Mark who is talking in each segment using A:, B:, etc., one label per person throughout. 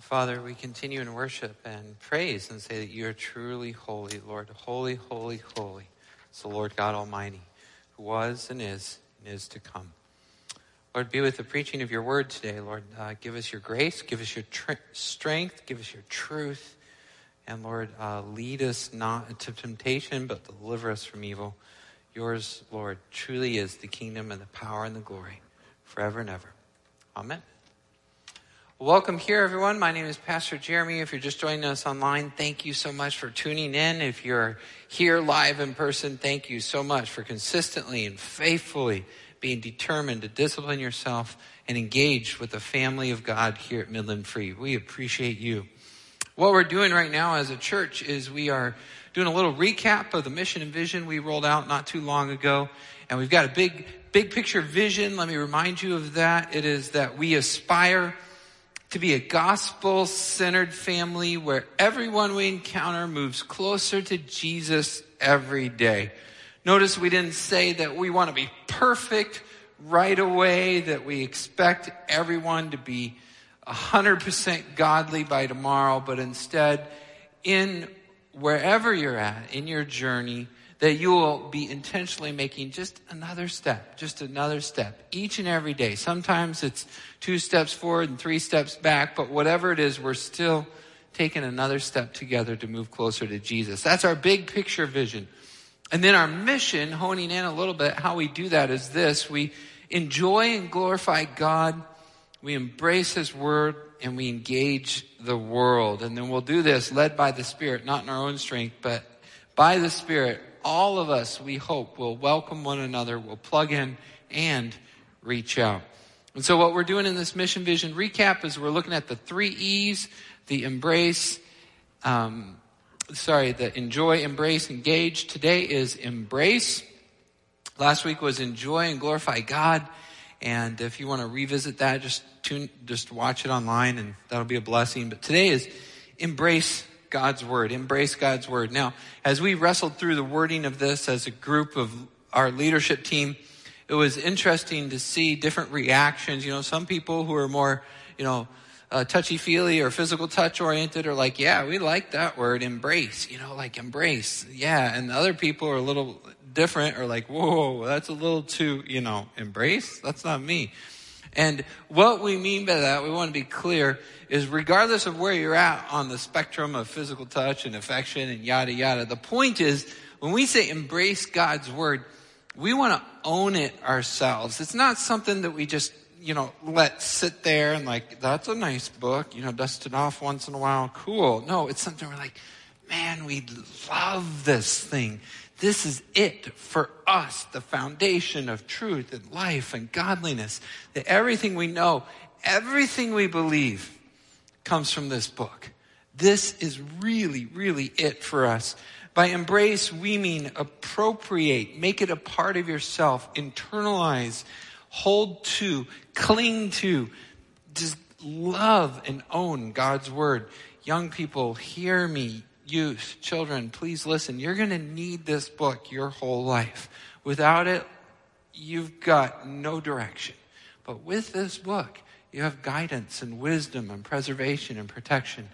A: Father, we continue in worship and praise and say that you are truly holy, Lord. Holy, holy, holy. It's the Lord God Almighty, who was and is and is to come. Lord, be with the preaching of your word today, Lord. Uh, give us your grace, give us your tr- strength, give us your truth. And Lord, uh, lead us not into temptation, but deliver us from evil. Yours, Lord, truly is the kingdom and the power and the glory forever and ever. Amen. Welcome here, everyone. My name is Pastor Jeremy. If you're just joining us online, thank you so much for tuning in. If you're here live in person, thank you so much for consistently and faithfully being determined to discipline yourself and engage with the family of God here at Midland Free. We appreciate you. What we're doing right now as a church is we are doing a little recap of the mission and vision we rolled out not too long ago. And we've got a big, big picture vision. Let me remind you of that. It is that we aspire to be a gospel centered family where everyone we encounter moves closer to Jesus every day. Notice we didn't say that we want to be perfect right away, that we expect everyone to be 100% godly by tomorrow, but instead, in wherever you're at in your journey, that you will be intentionally making just another step, just another step each and every day. Sometimes it's two steps forward and three steps back, but whatever it is, we're still taking another step together to move closer to Jesus. That's our big picture vision. And then our mission, honing in a little bit, how we do that is this. We enjoy and glorify God. We embrace His Word and we engage the world. And then we'll do this led by the Spirit, not in our own strength, but by the Spirit, all of us, we hope, will welcome one another, will plug in and reach out. And so what we're doing in this mission vision recap is we're looking at the three E's, the embrace, um, sorry, the enjoy, embrace, engage. Today is embrace. Last week was enjoy and glorify God. And if you want to revisit that, just tune, just watch it online and that'll be a blessing. But today is embrace God's word, embrace God's word. Now, as we wrestled through the wording of this as a group of our leadership team, it was interesting to see different reactions. You know, some people who are more, you know, uh, touchy feely or physical touch oriented are like, yeah, we like that word, embrace, you know, like embrace. Yeah. And other people are a little different or like, whoa, that's a little too, you know, embrace? That's not me. And what we mean by that, we want to be clear, is regardless of where you're at on the spectrum of physical touch and affection and yada yada, the point is when we say embrace God's word, we want to own it ourselves. It's not something that we just, you know, let sit there and like, that's a nice book, you know, dust it off once in a while, cool. No, it's something we're like, man, we love this thing. This is it for us, the foundation of truth and life and godliness. That everything we know, everything we believe comes from this book. This is really, really it for us. By embrace, we mean appropriate, make it a part of yourself, internalize, hold to, cling to, just love and own God's word. Young people, hear me youth, children, please listen. You're going to need this book your whole life. Without it, you've got no direction. But with this book, you have guidance and wisdom and preservation and protection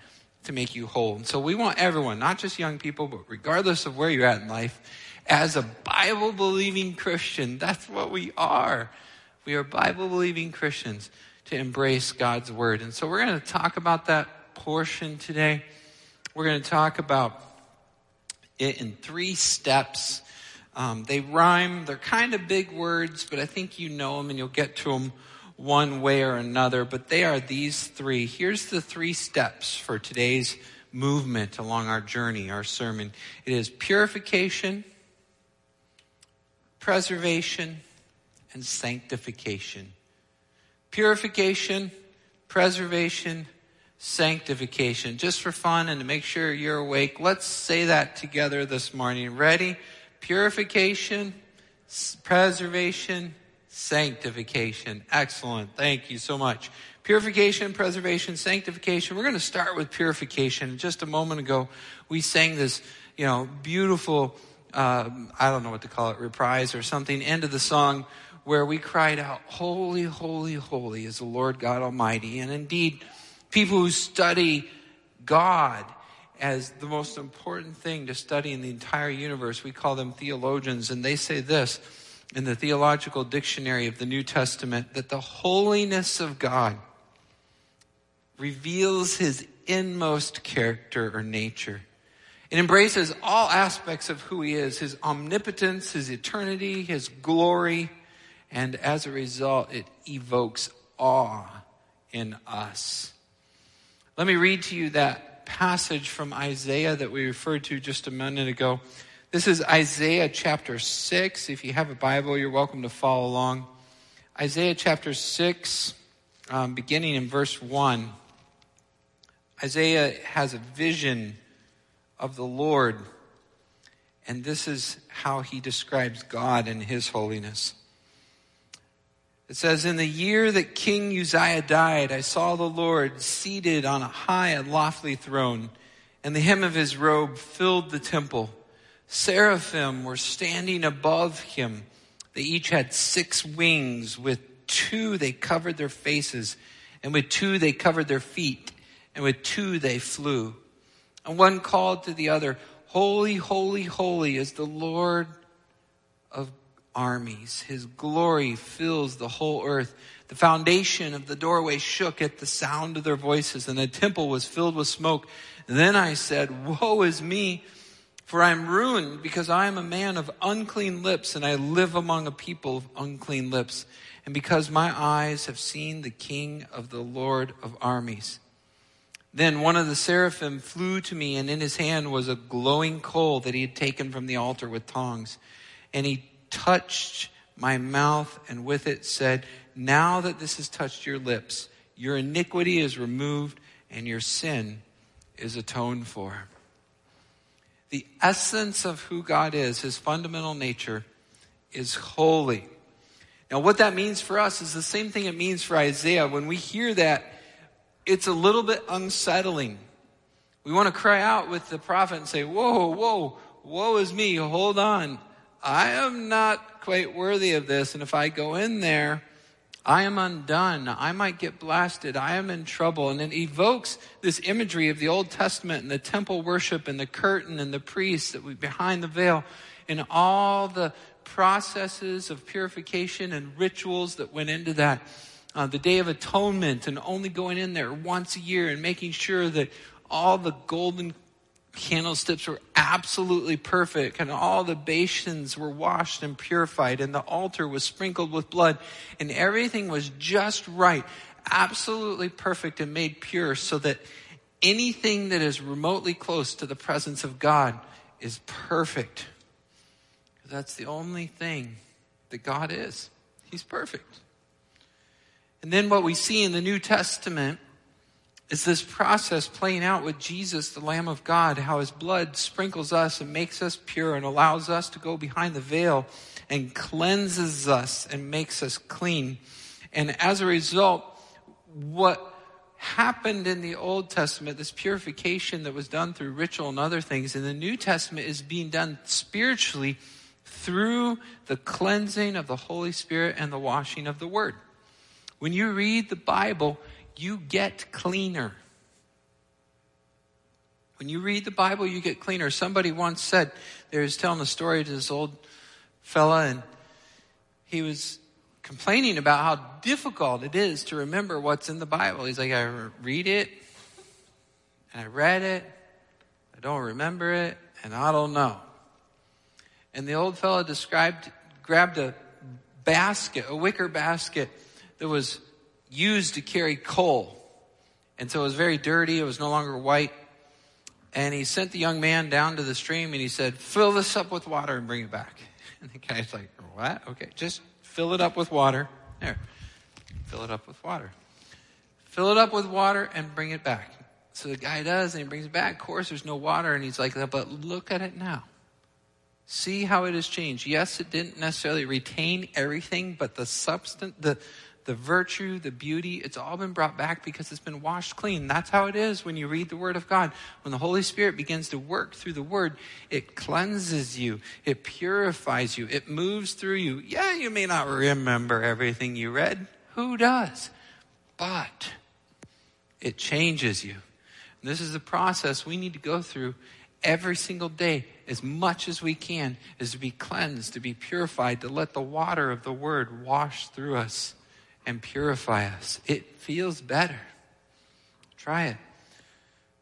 A: to make you whole. And so we want everyone, not just young people, but regardless of where you're at in life, as a Bible believing Christian, that's what we are. We are Bible believing Christians to embrace God's word. And so we're going to talk about that portion today. We're going to talk about it in three steps. Um, they rhyme. They're kind of big words, but I think you know them and you'll get to them one way or another. But they are these three. Here's the three steps for today's movement along our journey, our sermon. It is purification, preservation, and sanctification. Purification, preservation, sanctification. Just for fun and to make sure you're awake, let's say that together this morning. Ready? Purification, preservation, sanctification. Excellent. Thank you so much. Purification, preservation, sanctification. We're going to start with purification. Just a moment ago, we sang this, you know, beautiful, uh, I don't know what to call it, reprise or something, end of the song where we cried out, Holy, holy, holy is the Lord God Almighty. And indeed, People who study God as the most important thing to study in the entire universe, we call them theologians, and they say this in the Theological Dictionary of the New Testament that the holiness of God reveals his inmost character or nature. It embraces all aspects of who he is, his omnipotence, his eternity, his glory, and as a result, it evokes awe in us. Let me read to you that passage from Isaiah that we referred to just a minute ago. This is Isaiah chapter 6. If you have a Bible, you're welcome to follow along. Isaiah chapter 6, um, beginning in verse 1. Isaiah has a vision of the Lord, and this is how he describes God and his holiness. It says, In the year that King Uzziah died, I saw the Lord seated on a high and lofty throne, and the hem of his robe filled the temple. Seraphim were standing above him. They each had six wings. With two they covered their faces, and with two they covered their feet, and with two they flew. And one called to the other, Holy, holy, holy is the Lord of armies. His glory fills the whole earth. The foundation of the doorway shook at the sound of their voices, and the temple was filled with smoke. Then I said, Woe is me! For I am ruined because I am a man of unclean lips and I live among a people of unclean lips. And because my eyes have seen the King of the Lord of armies. Then one of the seraphim flew to me and in his hand was a glowing coal that he had taken from the altar with tongs. And he touched my mouth and with it said, now that this has touched your lips, your iniquity is removed and your sin is atoned for the essence of who God is, his fundamental nature, is holy. Now, what that means for us is the same thing it means for Isaiah. When we hear that, it's a little bit unsettling. We want to cry out with the prophet and say, Whoa, whoa, woe is me, hold on. I am not quite worthy of this, and if I go in there, I am undone. I might get blasted. I am in trouble. And it evokes this imagery of the Old Testament and the temple worship and the curtain and the priests that we behind the veil and all the processes of purification and rituals that went into that. Uh, the Day of Atonement and only going in there once a year and making sure that all the golden candlesticks were absolutely perfect and all the basins were washed and purified and the altar was sprinkled with blood and everything was just right absolutely perfect and made pure so that anything that is remotely close to the presence of god is perfect. That's the only thing that god is. He's perfect. And then what we see in the new testament is this process playing out with Jesus, the Lamb of God, how his blood sprinkles us and makes us pure and allows us to go behind the veil and cleanses us and makes us clean. And as a result, what happened in the Old Testament, this purification that was done through ritual and other things, in the New Testament is being done spiritually through the cleansing of the Holy Spirit and the washing of the Word. When you read the Bible, you get cleaner. When you read the Bible, you get cleaner. Somebody once said, they was telling a story to this old fella, and he was complaining about how difficult it is to remember what's in the Bible. He's like, I read it, and I read it, I don't remember it, and I don't know. And the old fellow described, grabbed a basket, a wicker basket that was used to carry coal. And so it was very dirty. It was no longer white. And he sent the young man down to the stream and he said, fill this up with water and bring it back. And the guy's like, what? Okay, just fill it up with water. There. Fill it up with water. Fill it up with water and bring it back. So the guy does and he brings it back. Of course, there's no water. And he's like, but look at it now. See how it has changed. Yes, it didn't necessarily retain everything, but the substance, the, the virtue, the beauty, it's all been brought back because it's been washed clean. That's how it is when you read the Word of God. When the Holy Spirit begins to work through the Word, it cleanses you, it purifies you, it moves through you. Yeah, you may not remember everything you read. Who does? But it changes you. And this is the process we need to go through every single day as much as we can is to be cleansed, to be purified, to let the water of the word wash through us and purify us. It feels better. Try it.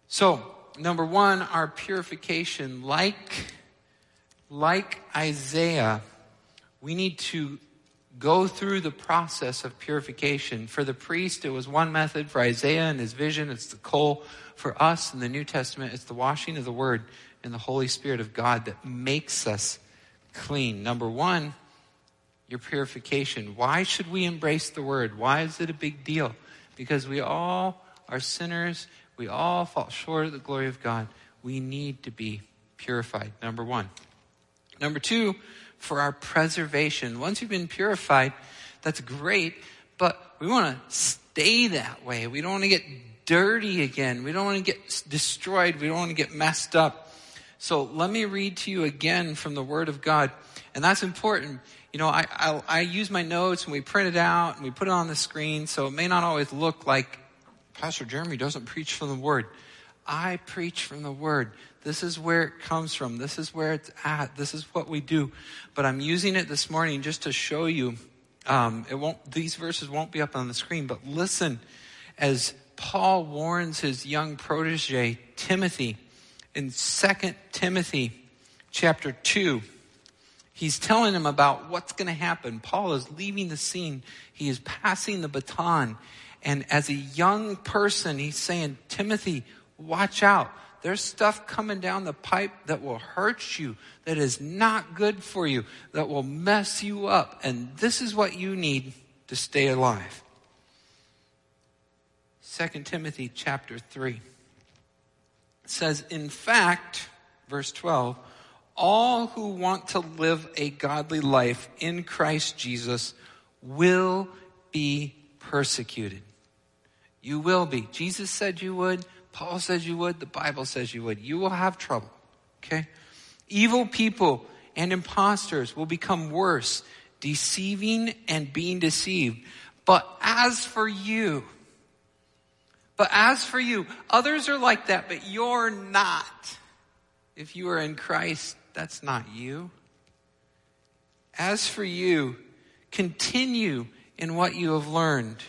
A: So, number one, our purification, like, like Isaiah, we need to go through the process of purification. For the priest, it was one method. For Isaiah and his vision, it's the coal. For us in the New Testament, it's the washing of the word and the Holy Spirit of God that makes us clean. Number one, your purification. Why should we embrace the word? Why is it a big deal? Because we all are sinners. We all fall short of the glory of God. We need to be purified. Number one. Number two, for our preservation. Once you've been purified, that's great, but we want to stay that way. We don't want to get dirty again. We don't want to get destroyed. We don't want to get messed up. So let me read to you again from the Word of God. And that's important. You know, I, I, I use my notes and we print it out and we put it on the screen, so it may not always look like Pastor Jeremy doesn't preach from the Word. I preach from the Word. This is where it comes from. This is where it's at. This is what we do. But I'm using it this morning just to show you. Um, it won't. These verses won't be up on the screen. But listen, as Paul warns his young protege Timothy in Second Timothy chapter two. He's telling him about what's going to happen. Paul is leaving the scene. He is passing the baton. And as a young person, he's saying, Timothy, watch out. There's stuff coming down the pipe that will hurt you, that is not good for you, that will mess you up. And this is what you need to stay alive. 2 Timothy chapter 3 says, In fact, verse 12, all who want to live a godly life in Christ Jesus will be persecuted. You will be. Jesus said you would. Paul says you would. The Bible says you would. You will have trouble. Okay? Evil people and impostors will become worse, deceiving and being deceived. But as for you, but as for you, others are like that, but you're not. If you are in Christ, that's not you. As for you, continue in what you have learned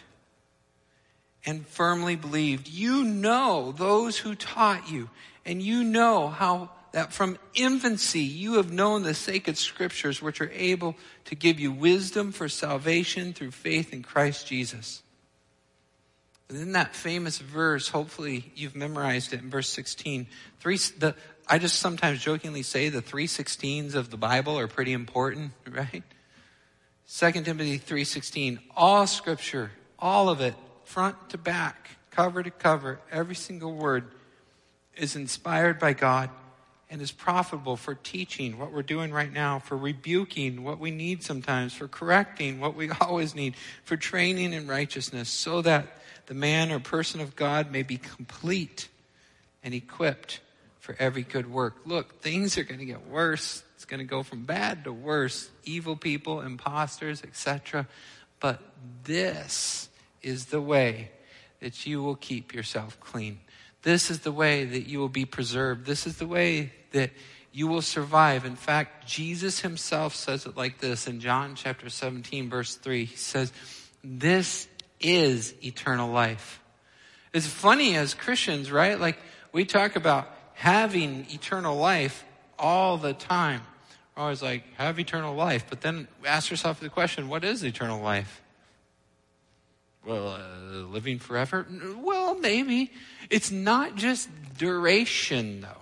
A: and firmly believed. You know those who taught you, and you know how that from infancy you have known the sacred scriptures which are able to give you wisdom for salvation through faith in Christ Jesus. And in that famous verse, hopefully you've memorized it in verse 16. Three, the, I just sometimes jokingly say the three sixteens of the Bible are pretty important, right? 2 Timothy 3.16, all scripture, all of it, front to back, cover to cover, every single word is inspired by God and is profitable for teaching what we're doing right now, for rebuking what we need sometimes, for correcting what we always need, for training in righteousness, so that the man or person of God may be complete and equipped for every good work. Look, things are going to get worse. It's going to go from bad to worse. Evil people, imposters, etc. But this is the way that you will keep yourself clean. This is the way that you will be preserved. This is the way that you will survive. In fact, Jesus himself says it like this in John chapter 17, verse 3. He says, This is eternal life. It's funny as Christians, right? Like, we talk about having eternal life all the time. We're always like, have eternal life. But then ask yourself the question, what is eternal life? well, uh, living forever? Well, maybe. It's not just duration, though.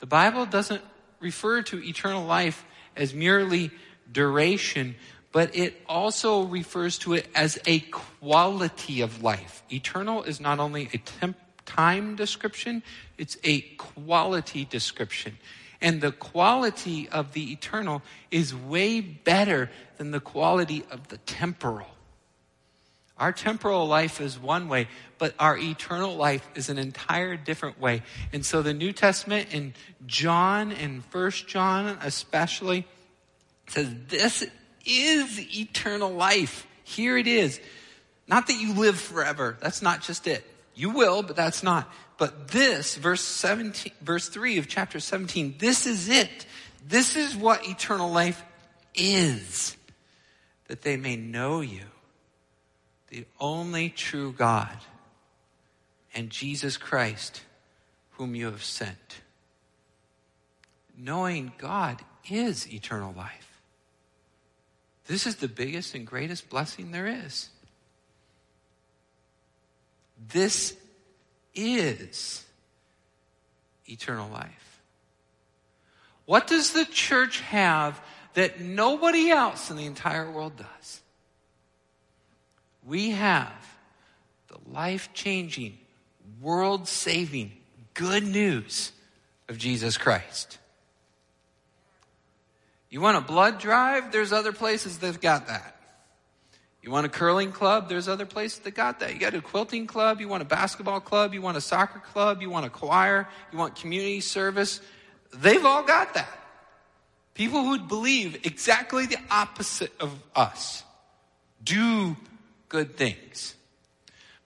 A: The Bible doesn't refer to eternal life as merely duration, but it also refers to it as a quality of life. Eternal is not only a temp- time description, it's a quality description. And the quality of the eternal is way better than the quality of the temporal. Our temporal life is one way, but our eternal life is an entire different way. And so the New Testament in John and First John especially says this is eternal life. Here it is. Not that you live forever. That's not just it. You will, but that's not. But this, verse 17, verse 3 of chapter 17, this is it. This is what eternal life is. That they may know you, the only true God, and Jesus Christ, whom you have sent. Knowing God is eternal life. This is the biggest and greatest blessing there is. This is eternal life. What does the church have that nobody else in the entire world does? We have the life changing, world saving good news of Jesus Christ. You want a blood drive? There's other places that have got that. You want a curling club? There's other places that got that. You got a quilting club, you want a basketball club, you want a soccer club, you want a choir, you want community service. They've all got that. People who believe exactly the opposite of us do good things.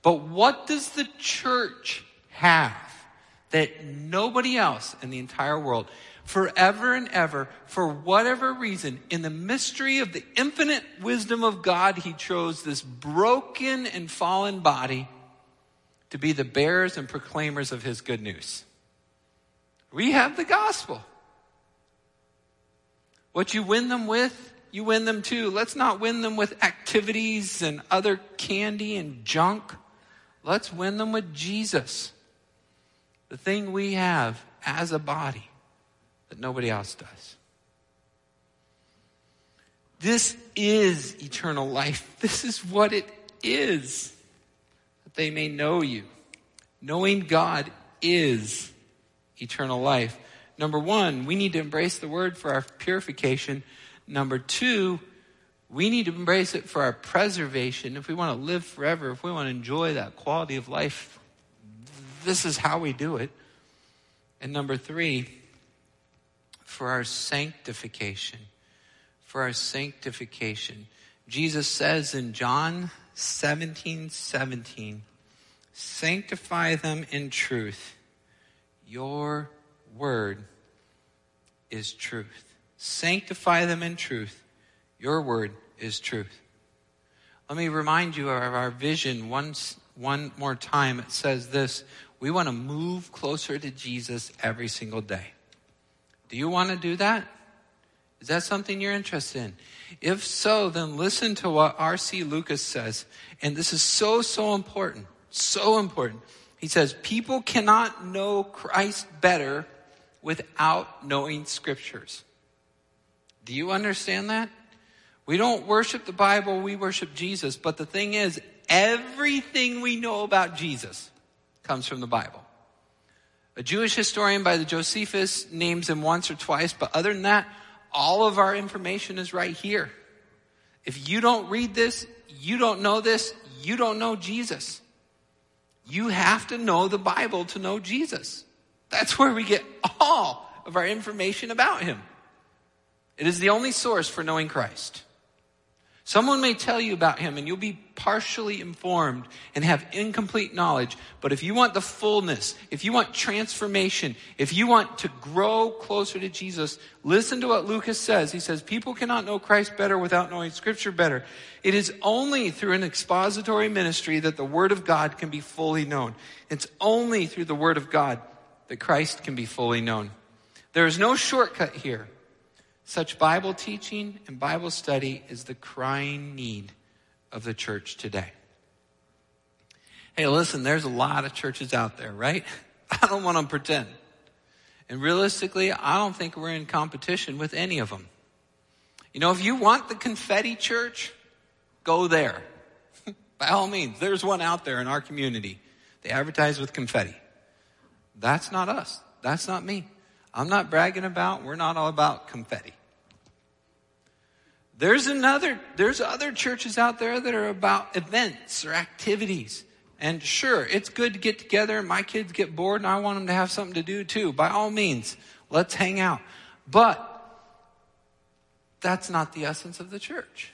A: But what does the church have that nobody else in the entire world? forever and ever, for whatever reason, in the mystery of the infinite wisdom of God, He chose this broken and fallen body to be the bearers and proclaimers of His good news. We have the gospel. What you win them with, you win them too. Let's not win them with activities and other candy and junk. Let's win them with Jesus. The thing we have as a body that nobody else does. This is eternal life. This is what it is. That they may know you. Knowing God is eternal life. Number one, we need to embrace the word for our purification. Number two, we need to embrace it for our preservation. If we want to live forever, if we want to enjoy that quality of life, this is how we do it. And number three, for our sanctification. For our sanctification. Jesus says in John 17 17, sanctify them in truth. Your word is truth. Sanctify them in truth. Your word is truth. Let me remind you of our vision once, one more time. It says this we want to move closer to Jesus every single day. Do you want to do that? Is that something you're interested in? If so, then listen to what R.C. Lucas says. And this is so, so important. So important. He says, people cannot know Christ better without knowing scriptures. Do you understand that? We don't worship the Bible, we worship Jesus. But the thing is, everything we know about Jesus comes from the Bible. A Jewish historian by the Josephus names him once or twice, but other than that, all of our information is right here. If you don't read this, you don't know this, you don't know Jesus. You have to know the Bible to know Jesus. That's where we get all of our information about him. It is the only source for knowing Christ. Someone may tell you about him and you'll be partially informed and have incomplete knowledge. But if you want the fullness, if you want transformation, if you want to grow closer to Jesus, listen to what Lucas says. He says, people cannot know Christ better without knowing scripture better. It is only through an expository ministry that the word of God can be fully known. It's only through the word of God that Christ can be fully known. There is no shortcut here. Such Bible teaching and Bible study is the crying need of the church today. Hey, listen, there's a lot of churches out there, right? I don't want to pretend. And realistically, I don't think we're in competition with any of them. You know, if you want the confetti church, go there. By all means, there's one out there in our community. They advertise with confetti. That's not us. That's not me. I'm not bragging about, we're not all about confetti. There's another, there's other churches out there that are about events or activities. And sure, it's good to get together my kids get bored and I want them to have something to do too. By all means, let's hang out. But that's not the essence of the church.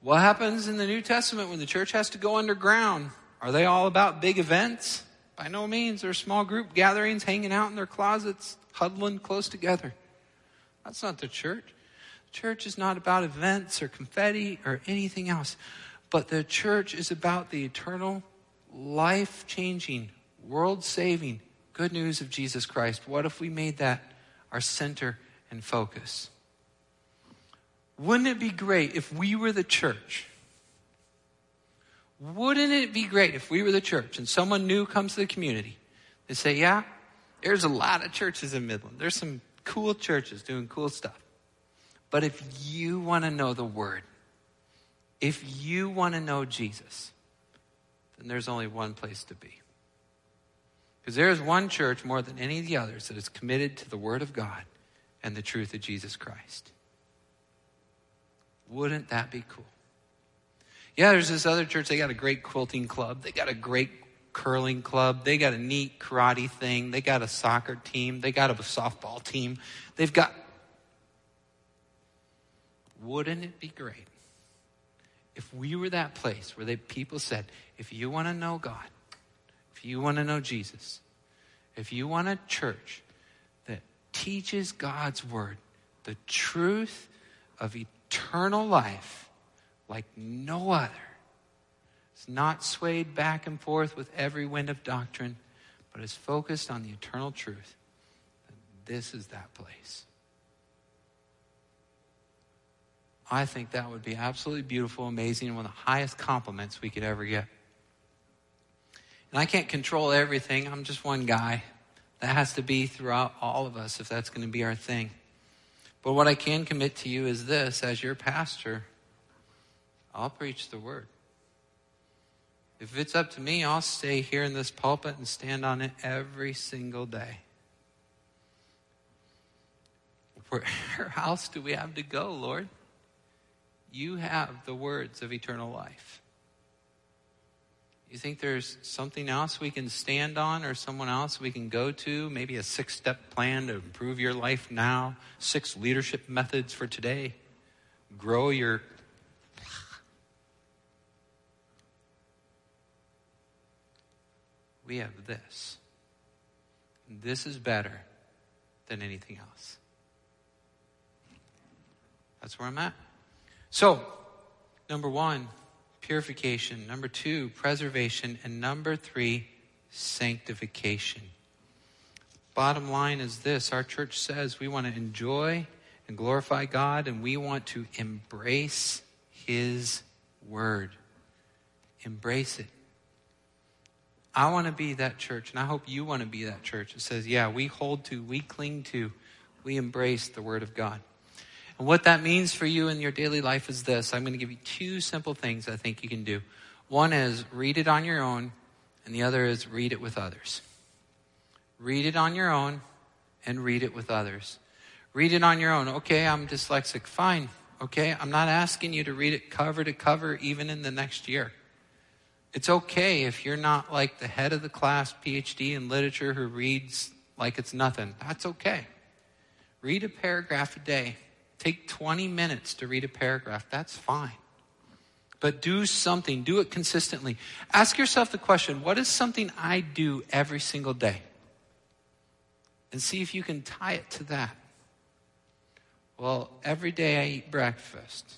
A: What happens in the New Testament when the church has to go underground? Are they all about big events? By no means. They're small group gatherings, hanging out in their closets, huddling close together. That's not the church. Church is not about events or confetti or anything else, but the church is about the eternal, life changing, world saving good news of Jesus Christ. What if we made that our center and focus? Wouldn't it be great if we were the church? Wouldn't it be great if we were the church and someone new comes to the community? They say, Yeah, there's a lot of churches in Midland. There's some cool churches doing cool stuff. But if you want to know the Word, if you want to know Jesus, then there's only one place to be. Because there is one church more than any of the others that is committed to the Word of God and the truth of Jesus Christ. Wouldn't that be cool? Yeah, there's this other church, they got a great quilting club, they got a great curling club, they got a neat karate thing, they got a soccer team, they got a softball team, they've got wouldn't it be great if we were that place where they, people said, if you want to know God, if you want to know Jesus, if you want a church that teaches God's word, the truth of eternal life like no other, it's not swayed back and forth with every wind of doctrine, but is focused on the eternal truth, this is that place. I think that would be absolutely beautiful, amazing, one of the highest compliments we could ever get. And I can't control everything. I'm just one guy. That has to be throughout all of us if that's going to be our thing. But what I can commit to you is this as your pastor, I'll preach the word. If it's up to me, I'll stay here in this pulpit and stand on it every single day. Where else do we have to go, Lord? You have the words of eternal life. You think there's something else we can stand on or someone else we can go to? Maybe a six step plan to improve your life now, six leadership methods for today, grow your. We have this. This is better than anything else. That's where I'm at. So, number one, purification. Number two, preservation. And number three, sanctification. Bottom line is this our church says we want to enjoy and glorify God, and we want to embrace His Word. Embrace it. I want to be that church, and I hope you want to be that church. It says, yeah, we hold to, we cling to, we embrace the Word of God. And what that means for you in your daily life is this. I'm going to give you two simple things I think you can do. One is read it on your own, and the other is read it with others. Read it on your own and read it with others. Read it on your own. Okay, I'm dyslexic. Fine. Okay, I'm not asking you to read it cover to cover even in the next year. It's okay if you're not like the head of the class, PhD in literature, who reads like it's nothing. That's okay. Read a paragraph a day. Take 20 minutes to read a paragraph. That's fine. But do something, do it consistently. Ask yourself the question what is something I do every single day? And see if you can tie it to that. Well, every day I eat breakfast.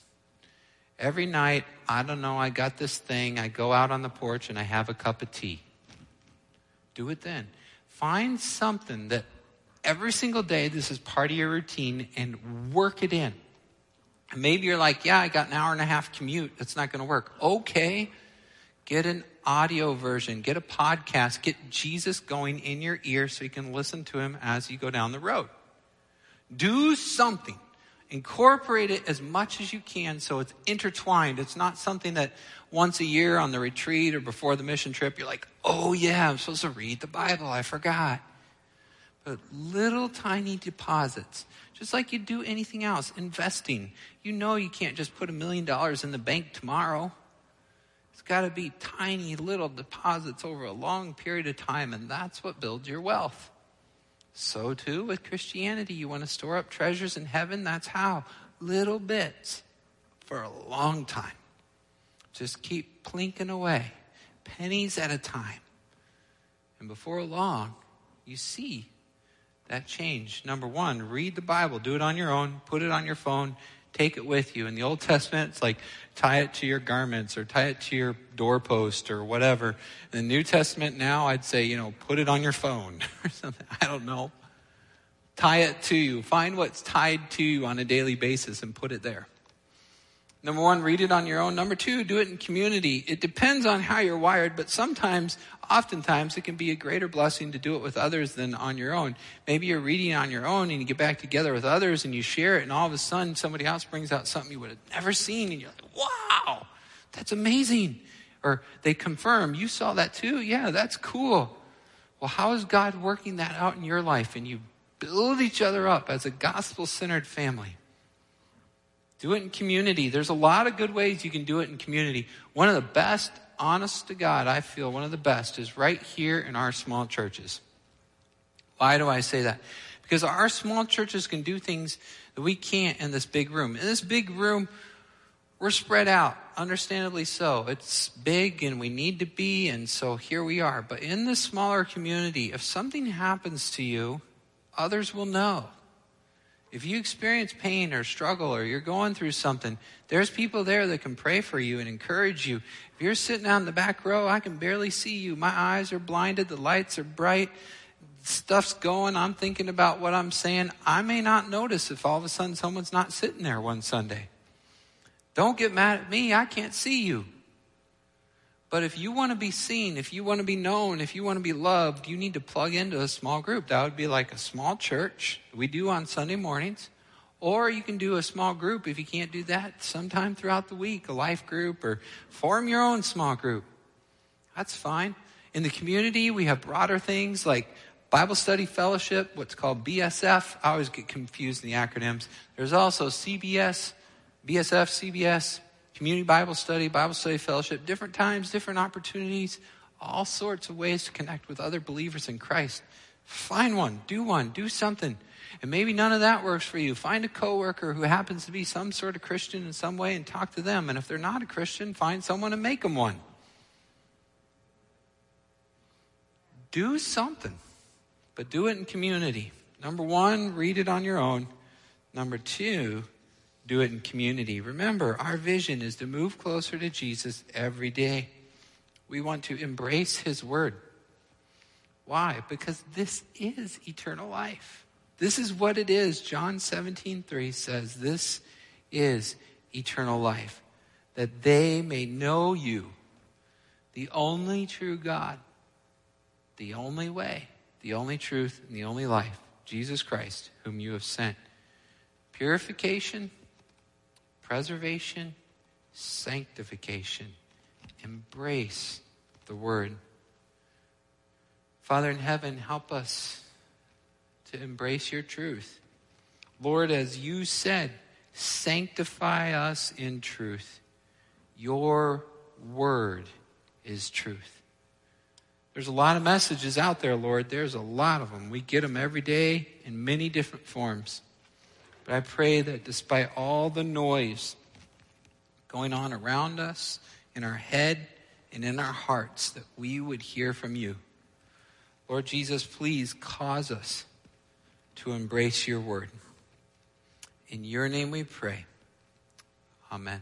A: Every night, I don't know, I got this thing, I go out on the porch and I have a cup of tea. Do it then. Find something that every single day, this is part of your routine and work it in. maybe you're like, yeah, I got an hour and a half commute. That's not going to work. Okay. Get an audio version, get a podcast, get Jesus going in your ear so you can listen to him as you go down the road. Do something. Incorporate it as much as you can so it's intertwined. It's not something that once a year on the retreat or before the mission trip, you're like, oh yeah, I'm supposed to read the Bible. I forgot but little tiny deposits, just like you do anything else. Investing. You know you can't just put a million dollars in the bank tomorrow. It's got to be tiny little deposits over a long period of time, and that's what builds your wealth. So, too, with Christianity, you want to store up treasures in heaven? That's how. Little bits for a long time. Just keep plinking away pennies at a time. And before long, you see that change. Number one, read the Bible. Do it on your own. Put it on your phone. Take it with you. In the Old Testament, it's like tie it to your garments or tie it to your doorpost or whatever. In the New Testament now, I'd say, you know, put it on your phone or something. I don't know. Tie it to you. Find what's tied to you on a daily basis and put it there. Number one, read it on your own. Number two, do it in community. It depends on how you're wired, but sometimes, oftentimes, it can be a greater blessing to do it with others than on your own. Maybe you're reading on your own and you get back together with others and you share it, and all of a sudden somebody else brings out something you would have never seen, and you're like, wow, that's amazing. Or they confirm, you saw that too? Yeah, that's cool. Well, how is God working that out in your life? And you build each other up as a gospel centered family. Do it in community. There's a lot of good ways you can do it in community. One of the best, honest to God, I feel one of the best is right here in our small churches. Why do I say that? Because our small churches can do things that we can't in this big room. In this big room, we're spread out, understandably so. It's big and we need to be, and so here we are. But in this smaller community, if something happens to you, others will know. If you experience pain or struggle or you're going through something, there's people there that can pray for you and encourage you. If you're sitting out in the back row, I can barely see you. My eyes are blinded, the lights are bright, stuff's going, I'm thinking about what I'm saying. I may not notice if all of a sudden someone's not sitting there one Sunday. Don't get mad at me, I can't see you. But if you want to be seen, if you want to be known, if you want to be loved, you need to plug into a small group. That would be like a small church we do on Sunday mornings. Or you can do a small group if you can't do that sometime throughout the week, a life group, or form your own small group. That's fine. In the community, we have broader things like Bible study fellowship, what's called BSF. I always get confused in the acronyms. There's also CBS, BSF, CBS, community Bible study, Bible study fellowship, different times, different opportunities, all sorts of ways to connect with other believers in Christ. Find one, do one, do something. And maybe none of that works for you. Find a coworker who happens to be some sort of Christian in some way and talk to them. And if they're not a Christian, find someone and make them one. Do something, but do it in community. Number one, read it on your own. Number two, do it in community. Remember, our vision is to move closer to Jesus every day. We want to embrace his word. Why? Because this is eternal life. This is what it is. John 17, 3 says, This is eternal life, that they may know you, the only true God, the only way, the only truth, and the only life, Jesus Christ, whom you have sent. Purification preservation, sanctification. Embrace the word. Father in heaven, help us to embrace your truth. Lord, as you said, sanctify us in truth. Your word is truth. There's a lot of messages out there, Lord. There's a lot of them. We get them every day in many different forms. But I pray that despite all the noise going on around us, in our head, and in our hearts, that we would hear from you. Lord Jesus, please cause us to embrace your word. In your name we pray. Amen.